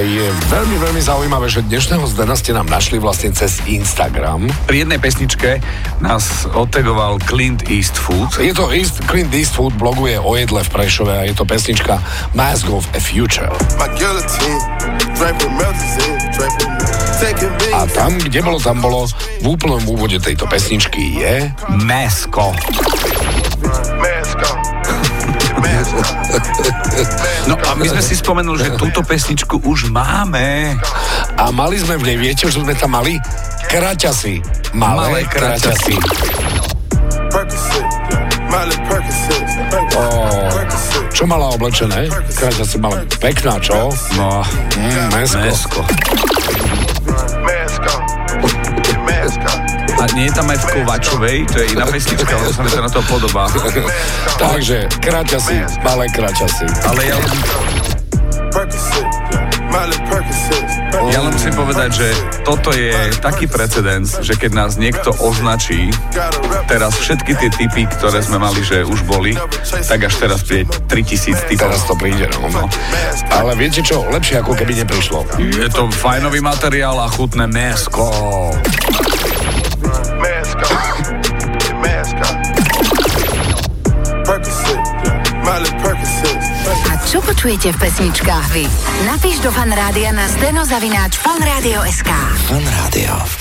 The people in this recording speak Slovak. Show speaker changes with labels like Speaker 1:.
Speaker 1: Veľmi, veľmi zaujímavé, že dnešného Zdena ste nám našli vlastne cez Instagram.
Speaker 2: Pri jednej pesničke nás otegoval Clint Eastwood.
Speaker 1: Je to East, Clint Eastwood, bloguje o jedle v Prešove a je to pesnička Mask of a Future. A tam, kde bolo, tam bolo, v úplnom úvode tejto pesničky je...
Speaker 2: Mesko. My sme si spomenuli, že túto pesničku už máme.
Speaker 1: A mali sme v nej, viete, že sme tam mali? Kraťasy. Malé, Malé kraťasy. Oh, čo mala oblečené? Kraťasy mala pekná, čo?
Speaker 2: No,
Speaker 1: mm, mesko.
Speaker 2: mesko. A nie je tam aj v Kovačovej, to je iná pesnička, ale sa mi to na to podobá.
Speaker 1: Takže, kraťasy, malé kraťasy.
Speaker 2: Ale ja... Ja len musím povedať, že toto je taký precedens, že keď nás niekto označí, teraz všetky tie typy, ktoré sme mali, že už boli, tak až teraz príde 3000 typov.
Speaker 1: Teraz to príde, no. no. Ale viete čo, lepšie ako keby neprišlo.
Speaker 2: Je to fajnový materiál a chutné mesko.
Speaker 3: A čo počujete v pesničkách vy? Napíš do fanrádia na steno zavináč fanradio.sk
Speaker 4: Fan Rádio.